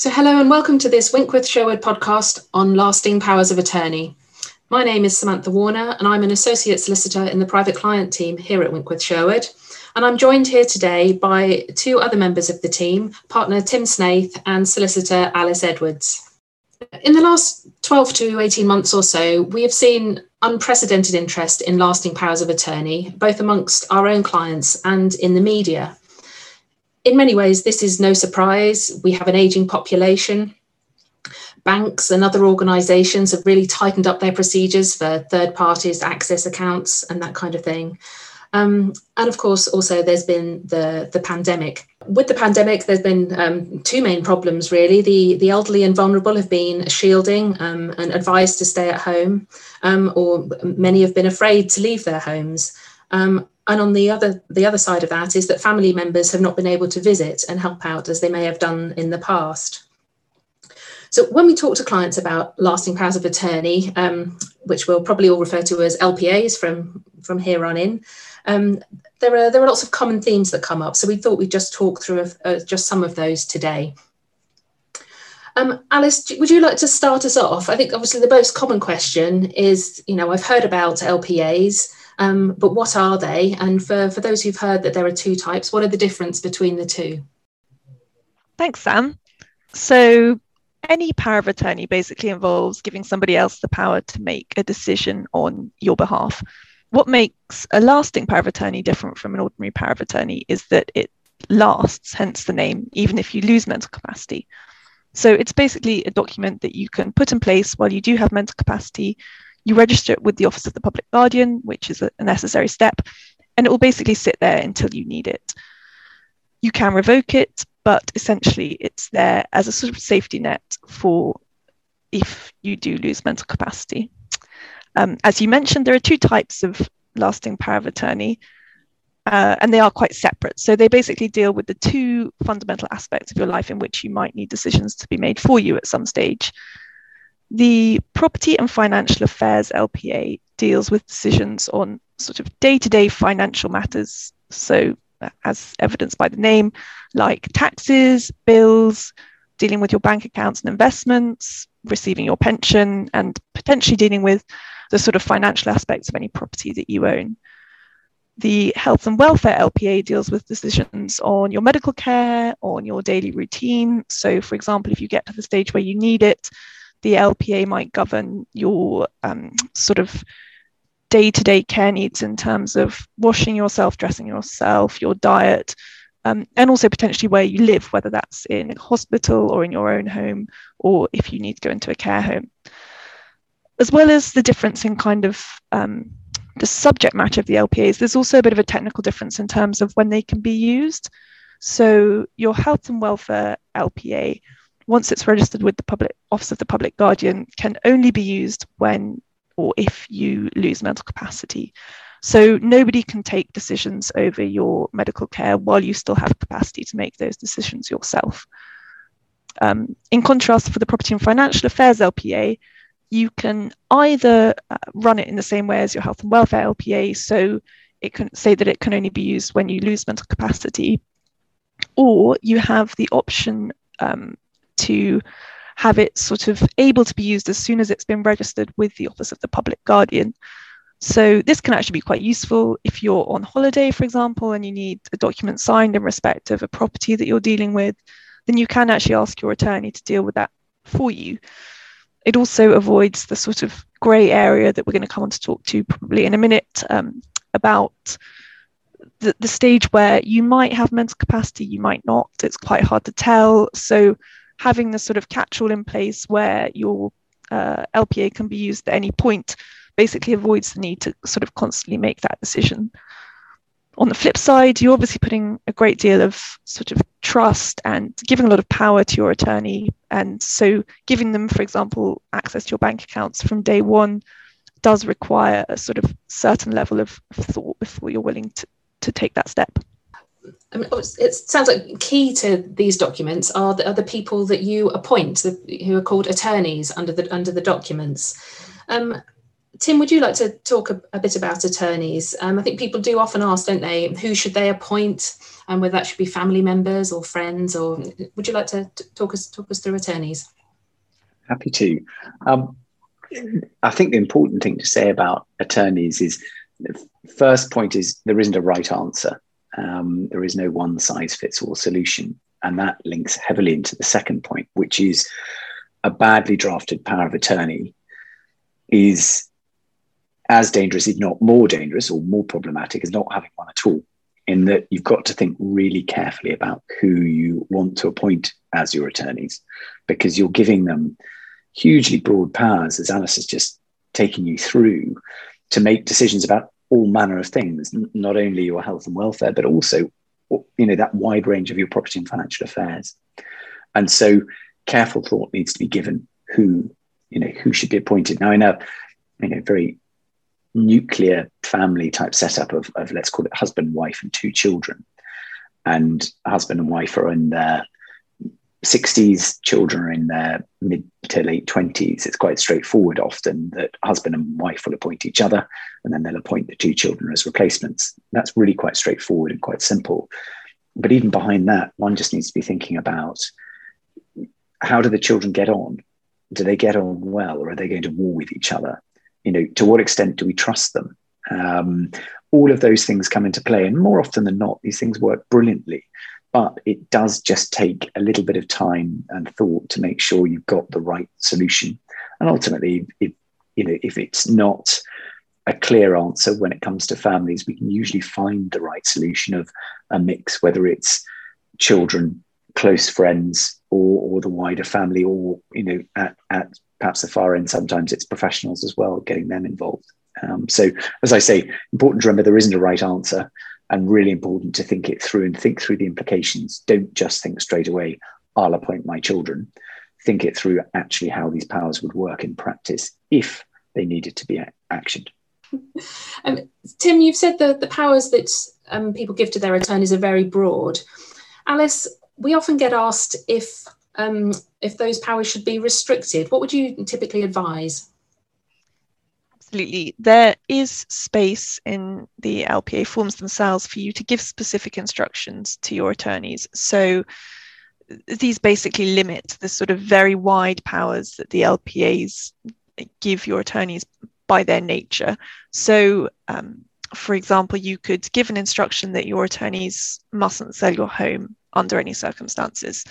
So, hello and welcome to this Winkworth Sherwood podcast on lasting powers of attorney. My name is Samantha Warner, and I'm an associate solicitor in the private client team here at Winkworth Sherwood. And I'm joined here today by two other members of the team partner Tim Snaith and solicitor Alice Edwards. In the last 12 to 18 months or so, we have seen unprecedented interest in lasting powers of attorney, both amongst our own clients and in the media in many ways, this is no surprise. We have an aging population. Banks and other organisations have really tightened up their procedures for third parties access accounts and that kind of thing. Um, and of course, also there's been the, the pandemic. With the pandemic, there's been um, two main problems really. The, the elderly and vulnerable have been shielding um, and advised to stay at home, um, or many have been afraid to leave their homes. And on the other the other side of that is that family members have not been able to visit and help out as they may have done in the past. So when we talk to clients about lasting powers of attorney, um, which we'll probably all refer to as LPAs from from here on in, um, there are there are lots of common themes that come up. So we thought we'd just talk through uh, just some of those today. Um, Alice, would you like to start us off? I think obviously the most common question is, you know, I've heard about LPAs. Um, but what are they? And for, for those who've heard that there are two types, what are the difference between the two? Thanks, Sam. So, any power of attorney basically involves giving somebody else the power to make a decision on your behalf. What makes a lasting power of attorney different from an ordinary power of attorney is that it lasts, hence the name, even if you lose mental capacity. So, it's basically a document that you can put in place while you do have mental capacity you register it with the Office of the Public Guardian, which is a necessary step, and it will basically sit there until you need it. You can revoke it, but essentially it's there as a sort of safety net for if you do lose mental capacity. Um, as you mentioned, there are two types of lasting power of attorney, uh, and they are quite separate. So they basically deal with the two fundamental aspects of your life in which you might need decisions to be made for you at some stage. The Property and Financial Affairs LPA deals with decisions on sort of day to day financial matters. So, as evidenced by the name, like taxes, bills, dealing with your bank accounts and investments, receiving your pension, and potentially dealing with the sort of financial aspects of any property that you own. The Health and Welfare LPA deals with decisions on your medical care, on your daily routine. So, for example, if you get to the stage where you need it, the LPA might govern your um, sort of day to day care needs in terms of washing yourself, dressing yourself, your diet, um, and also potentially where you live, whether that's in a hospital or in your own home, or if you need to go into a care home. As well as the difference in kind of um, the subject matter of the LPAs, there's also a bit of a technical difference in terms of when they can be used. So, your health and welfare LPA once it's registered with the public office of the public guardian can only be used when or if you lose mental capacity. So nobody can take decisions over your medical care while you still have capacity to make those decisions yourself. Um, in contrast for the property and financial affairs lpa you can either uh, run it in the same way as your health and welfare lpa so it can say that it can only be used when you lose mental capacity or you have the option um, to have it sort of able to be used as soon as it's been registered with the Office of the Public Guardian. So this can actually be quite useful if you're on holiday, for example, and you need a document signed in respect of a property that you're dealing with, then you can actually ask your attorney to deal with that for you. It also avoids the sort of grey area that we're going to come on to talk to probably in a minute um, about the, the stage where you might have mental capacity, you might not. It's quite hard to tell. So having the sort of catch-all in place where your uh, LPA can be used at any point basically avoids the need to sort of constantly make that decision. On the flip side, you're obviously putting a great deal of sort of trust and giving a lot of power to your attorney. And so, giving them, for example, access to your bank accounts from day one does require a sort of certain level of thought before you're willing to, to take that step. I mean, it sounds like key to these documents are the, are the people that you appoint, who are called attorneys under the under the documents. Um, Tim, would you like to talk a, a bit about attorneys? Um, I think people do often ask, don't they, who should they appoint, and whether that should be family members or friends, or would you like to talk us talk us through attorneys? Happy to. Um, I think the important thing to say about attorneys is the first point is there isn't a right answer. Um, there is no one size fits all solution. And that links heavily into the second point, which is a badly drafted power of attorney is as dangerous, if not more dangerous or more problematic, as not having one at all. In that you've got to think really carefully about who you want to appoint as your attorneys, because you're giving them hugely broad powers, as Alice has just taken you through, to make decisions about all manner of things, not only your health and welfare, but also you know that wide range of your property and financial affairs. And so careful thought needs to be given who you know who should be appointed. Now in a you know very nuclear family type setup of, of let's call it husband, wife, and two children. And husband and wife are in their 60s, children are in their mid to late 20s. It's quite straightforward often that husband and wife will appoint each other and then they'll appoint the two children as replacements. That's really quite straightforward and quite simple. But even behind that, one just needs to be thinking about how do the children get on? Do they get on well or are they going to war with each other? you know, to what extent do we trust them? Um, all of those things come into play. And more often than not, these things work brilliantly. But it does just take a little bit of time and thought to make sure you've got the right solution. And ultimately, if, you know, if it's not a clear answer when it comes to families, we can usually find the right solution of a mix, whether it's children, close friends, or, or the wider family, or you know, at, at perhaps the far end, sometimes it's professionals as well, getting them involved. Um, so, as I say, important to remember there isn't a right answer, and really important to think it through and think through the implications. Don't just think straight away, I'll appoint my children. Think it through actually how these powers would work in practice if they needed to be actioned. Um, Tim, you've said that the powers that um, people give to their attorneys are very broad. Alice, we often get asked if um, if those powers should be restricted. What would you typically advise? Absolutely. There is space in the LPA forms themselves for you to give specific instructions to your attorneys. So these basically limit the sort of very wide powers that the LPAs give your attorneys by their nature. So, um, for example, you could give an instruction that your attorneys mustn't sell your home under any circumstances.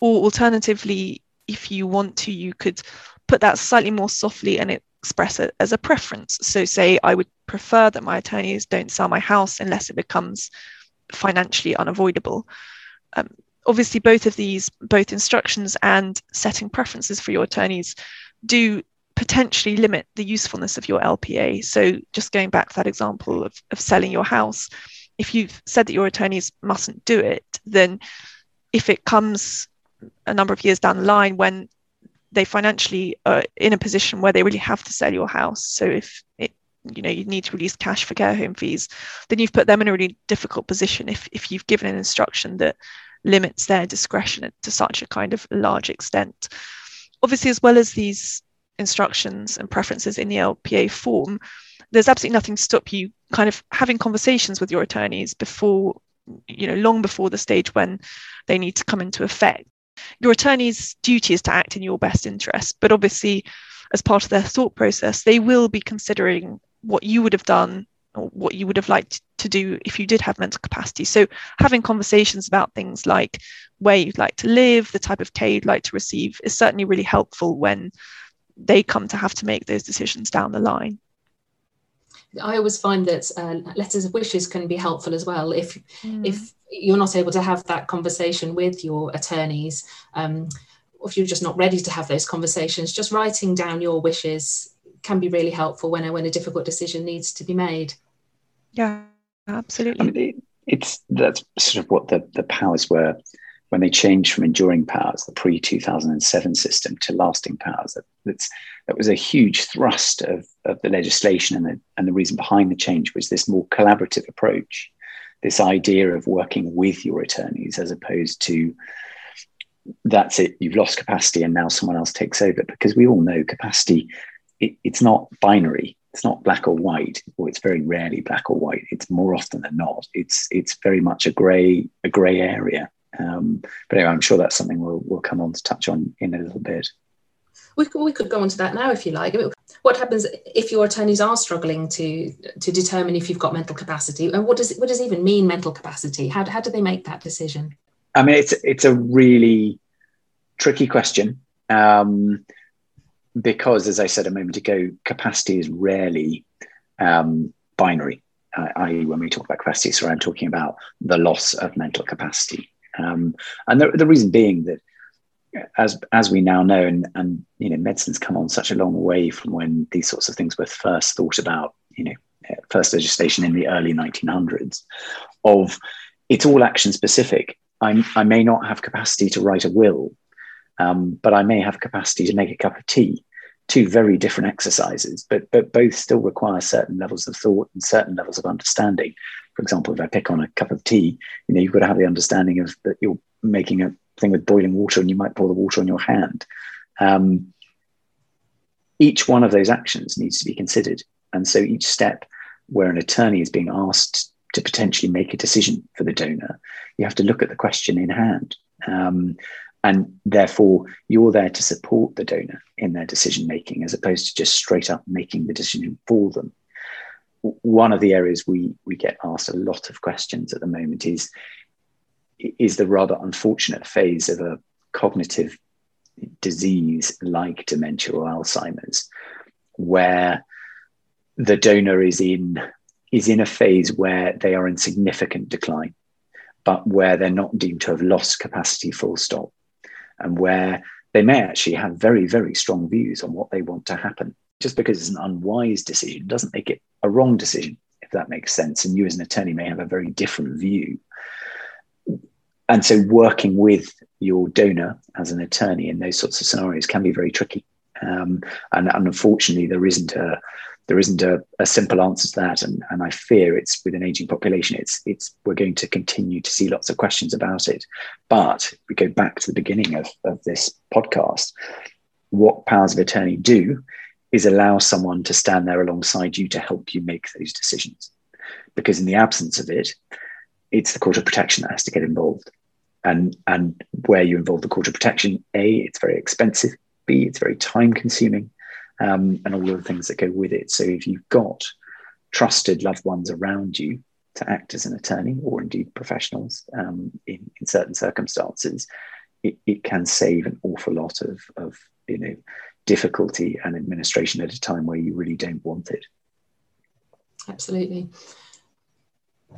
Or alternatively, if you want to, you could put that slightly more softly and express it as a preference. So, say, I would prefer that my attorneys don't sell my house unless it becomes financially unavoidable. Um, obviously, both of these, both instructions and setting preferences for your attorneys, do potentially limit the usefulness of your LPA. So, just going back to that example of, of selling your house, if you've said that your attorneys mustn't do it, then if it comes a number of years down the line when they financially are in a position where they really have to sell your house. So if it you know you need to release cash for care home fees, then you've put them in a really difficult position if if you've given an instruction that limits their discretion to such a kind of large extent. Obviously, as well as these instructions and preferences in the LPA form, there's absolutely nothing to stop you kind of having conversations with your attorneys before, you know, long before the stage when they need to come into effect your attorney's duty is to act in your best interest, but obviously, as part of their thought process, they will be considering what you would have done or what you would have liked to do if you did have mental capacity. So, having conversations about things like where you'd like to live, the type of care you'd like to receive is certainly really helpful when they come to have to make those decisions down the line. I always find that uh, letters of wishes can be helpful as well if mm. if you're not able to have that conversation with your attorneys, um, or if you're just not ready to have those conversations, just writing down your wishes can be really helpful when a, when a difficult decision needs to be made. Yeah, absolutely. I mean, it, it's that's sort of what the, the powers were when they changed from enduring powers, the pre 2007 system, to lasting powers. That, that's, that was a huge thrust of, of the legislation, and the, and the reason behind the change was this more collaborative approach this idea of working with your attorneys as opposed to that's it, you've lost capacity and now someone else takes over. Because we all know capacity it, it's not binary. It's not black or white, or it's very rarely black or white. It's more often than not. It's it's very much a grey a grey area. Um, but anyway, I'm sure that's something we'll we'll come on to touch on in a little bit. We could, we could go on to that now if you like. What happens if your attorneys are struggling to to determine if you've got mental capacity, and what does what does even mean mental capacity? How how do they make that decision? I mean, it's it's a really tricky question um, because, as I said a moment ago, capacity is rarely um, binary. Uh, I.e., when we talk about capacity, so I'm talking about the loss of mental capacity, um, and the, the reason being that as as we now know, and, and you know, medicine's come on such a long way from when these sorts of things were first thought about. You know, first legislation in the early 1900s of it's all action specific. I, I may not have capacity to write a will, um, but I may have capacity to make a cup of tea. Two very different exercises, but but both still require certain levels of thought and certain levels of understanding. For example, if I pick on a cup of tea, you know, you've got to have the understanding of that you're making a thing with boiling water and you might pour the water on your hand. Um, each one of those actions needs to be considered. And so each step where an attorney is being asked to potentially make a decision for the donor, you have to look at the question in hand. Um, and therefore, you're there to support the donor in their decision making as opposed to just straight up making the decision for them. One of the areas we, we get asked a lot of questions at the moment is is the rather unfortunate phase of a cognitive disease like dementia or Alzheimer's, where the donor is in is in a phase where they are in significant decline, but where they're not deemed to have lost capacity full stop, and where they may actually have very, very strong views on what they want to happen. Just because it's an unwise decision doesn't make it a wrong decision, if that makes sense. And you as an attorney may have a very different view. And so working with your donor as an attorney in those sorts of scenarios can be very tricky. Um, and, and, unfortunately there isn't a there isn't a, a, simple answer to that. And, and i fear it's with an aging population it's it's we're going to continue to see lots of questions about it. But we go back to the beginning of, of this podcast. What powers of attorney do is allow someone to stand there alongside you to help you make those decisions because in the absence of it it's the court of protection that has to get involved. And, and where you involve the court of protection, A, it's very expensive, B, it's very time consuming, um, and all of the things that go with it. So if you've got trusted loved ones around you to act as an attorney or indeed professionals um, in, in certain circumstances, it, it can save an awful lot of, of you know difficulty and administration at a time where you really don't want it. Absolutely.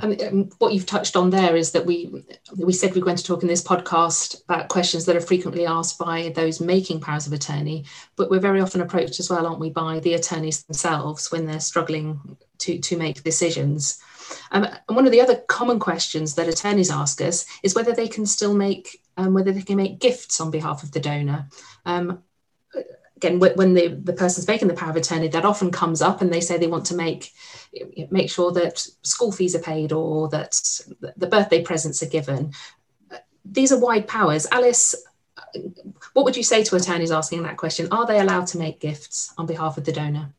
Um, what you've touched on there is that we we said we're going to talk in this podcast about questions that are frequently asked by those making powers of attorney, but we're very often approached as well, aren't we, by the attorneys themselves when they're struggling to to make decisions. Um, and one of the other common questions that attorneys ask us is whether they can still make um, whether they can make gifts on behalf of the donor. Um, again, when the, the person's making the power of attorney, that often comes up and they say they want to make make sure that school fees are paid or that the birthday presents are given. These are wide powers. Alice, what would you say to attorneys asking that question? Are they allowed to make gifts on behalf of the donor?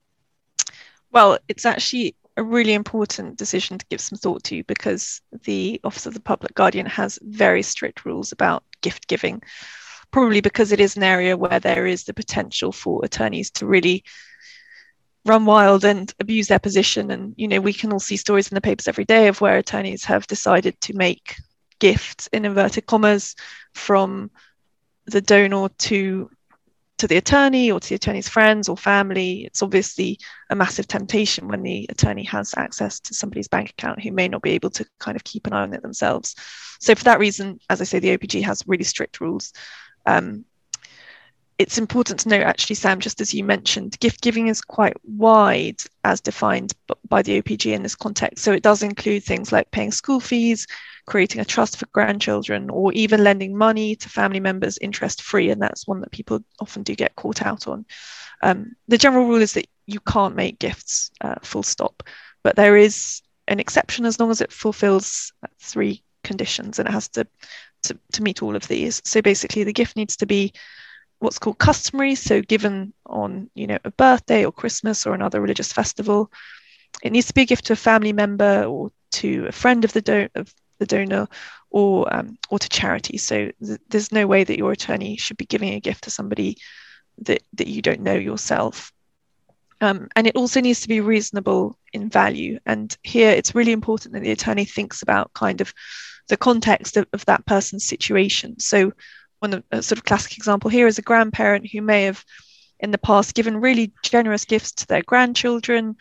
Well, it's actually a really important decision to give some thought to because the Office of the Public Guardian has very strict rules about gift giving probably because it is an area where there is the potential for attorneys to really run wild and abuse their position. And, you know, we can all see stories in the papers every day of where attorneys have decided to make gifts in inverted commas from the donor to to the attorney or to the attorney's friends or family. It's obviously a massive temptation when the attorney has access to somebody's bank account who may not be able to kind of keep an eye on it themselves. So for that reason as i say the opg has really strict rules um, it's important to note, actually, Sam, just as you mentioned, gift giving is quite wide as defined by the OPG in this context. So it does include things like paying school fees, creating a trust for grandchildren, or even lending money to family members interest free. And that's one that people often do get caught out on. Um, the general rule is that you can't make gifts uh, full stop, but there is an exception as long as it fulfills three conditions and it has to to, to meet all of these. So basically, the gift needs to be what's called customary, so given on you know a birthday or Christmas or another religious festival. It needs to be a gift to a family member or to a friend of the of the donor or um, or to charity. So th- there's no way that your attorney should be giving a gift to somebody that that you don't know yourself. Um, and it also needs to be reasonable in value. And here it's really important that the attorney thinks about kind of the context of, of that person's situation. So one of, a sort of classic example here is a grandparent who may have in the past given really generous gifts to their grandchildren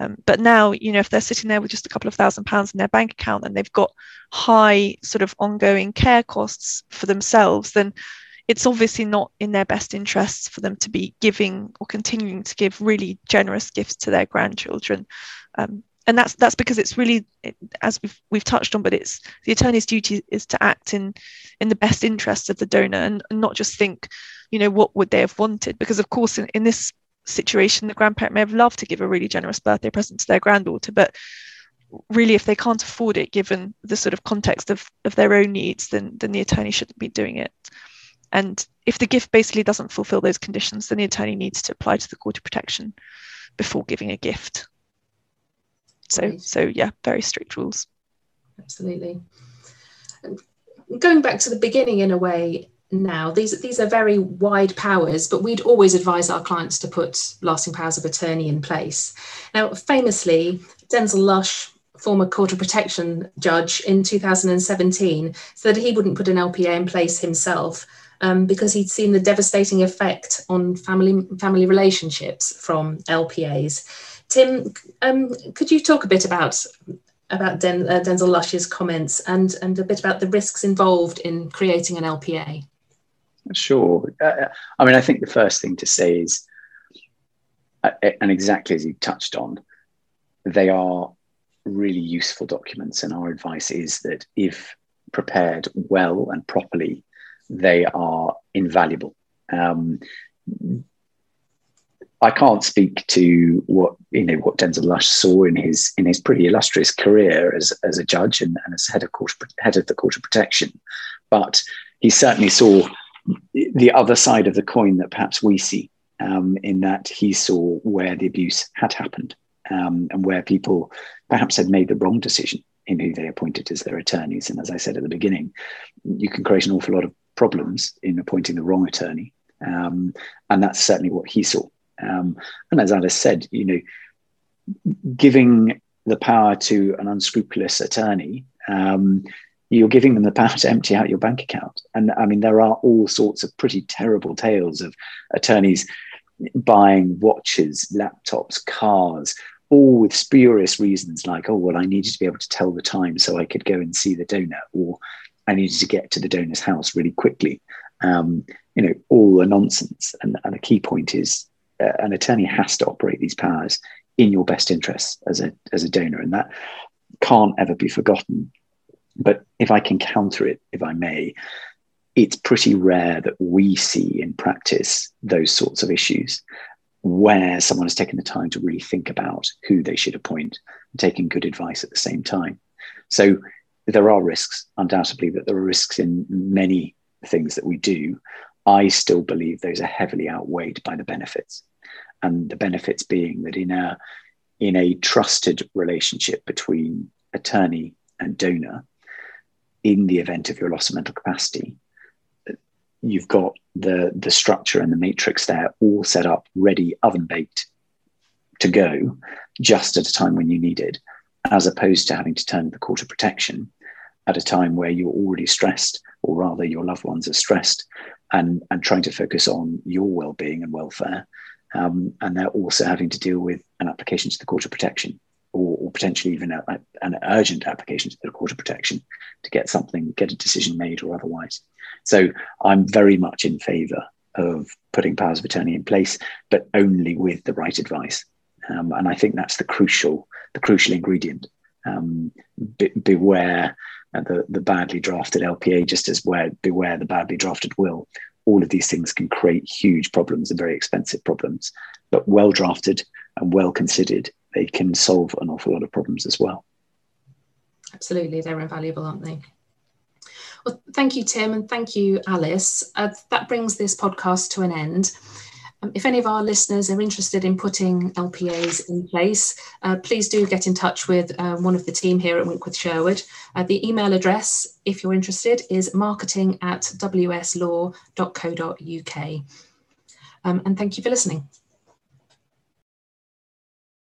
um, but now you know if they're sitting there with just a couple of thousand pounds in their bank account and they've got high sort of ongoing care costs for themselves then it's obviously not in their best interests for them to be giving or continuing to give really generous gifts to their grandchildren um, and that's that's because it's really as we've we've touched on but it's the attorney's duty is to act in in the best interest of the donor and, and not just think you know what would they have wanted. Because of course in, in this situation the grandparent may have loved to give a really generous birthday present to their granddaughter but really if they can't afford it given the sort of context of, of their own needs then then the attorney shouldn't be doing it. And if the gift basically doesn't fulfill those conditions then the attorney needs to apply to the court of protection before giving a gift so right. so yeah, very strict rules. Absolutely. Going back to the beginning in a way now, these these are very wide powers, but we'd always advise our clients to put lasting powers of attorney in place. Now, famously, Denzil Lush former Court of Protection judge in 2017 said he wouldn't put an LPA in place himself um, because he'd seen the devastating effect on family family relationships from LPAs. Tim, um, could you talk a bit about about Den, uh, Denzil Lush's comments and and a bit about the risks involved in creating an LPA? Sure. Uh, I mean, I think the first thing to say is, uh, and exactly as you touched on, they are really useful documents, and our advice is that if prepared well and properly, they are invaluable. Um, I can't speak to what you know what Denzil Lush saw in his in his pretty illustrious career as as a judge and, and as head of court head of the Court of Protection, but he certainly saw the other side of the coin that perhaps we see um, in that he saw where the abuse had happened um, and where people perhaps had made the wrong decision in who they appointed as their attorneys. And as I said at the beginning, you can create an awful lot of problems in appointing the wrong attorney. Um, and that's certainly what he saw. Um, and as Alice said, you know, giving the power to an unscrupulous attorney, um, you're giving them the power to empty out your bank account. And I mean, there are all sorts of pretty terrible tales of attorneys buying watches, laptops, cars, all with spurious reasons like, oh, well, I needed to be able to tell the time so I could go and see the donor, or I needed to get to the donor's house really quickly. Um, you know, all the nonsense. And, and the key point is uh, an attorney has to operate these powers in your best interests as a as a donor, and that can't ever be forgotten. But if I can counter it, if I may, it's pretty rare that we see in practice those sorts of issues where someone has taken the time to really think about who they should appoint and taking good advice at the same time. So there are risks, undoubtedly, that there are risks in many things that we do. I still believe those are heavily outweighed by the benefits. And the benefits being that in a in a trusted relationship between attorney and donor, in the event of your loss of mental capacity, you've got the the structure and the matrix there all set up, ready, oven baked to go, just at a time when you need it, as opposed to having to turn to the court of protection at a time where you're already stressed, or rather your loved ones are stressed, and, and trying to focus on your well-being and welfare. Um, and they're also having to deal with an application to the Court of Protection, or, or potentially even a, a, an urgent application to the Court of Protection to get something, get a decision made, or otherwise. So I'm very much in favour of putting powers of attorney in place, but only with the right advice. Um, and I think that's the crucial, the crucial ingredient. Um, be, beware the, the badly drafted LPA, just as where beware the badly drafted will. All of these things can create huge problems and very expensive problems, but well drafted and well considered, they can solve an awful lot of problems as well. Absolutely, they're invaluable, aren't they? Well, thank you, Tim, and thank you, Alice. Uh, that brings this podcast to an end. Um, if any of our listeners are interested in putting LPAs in place, uh, please do get in touch with uh, one of the team here at Winkworth Sherwood. Uh, the email address, if you're interested, is marketing at wslaw.co.uk. Um, and thank you for listening.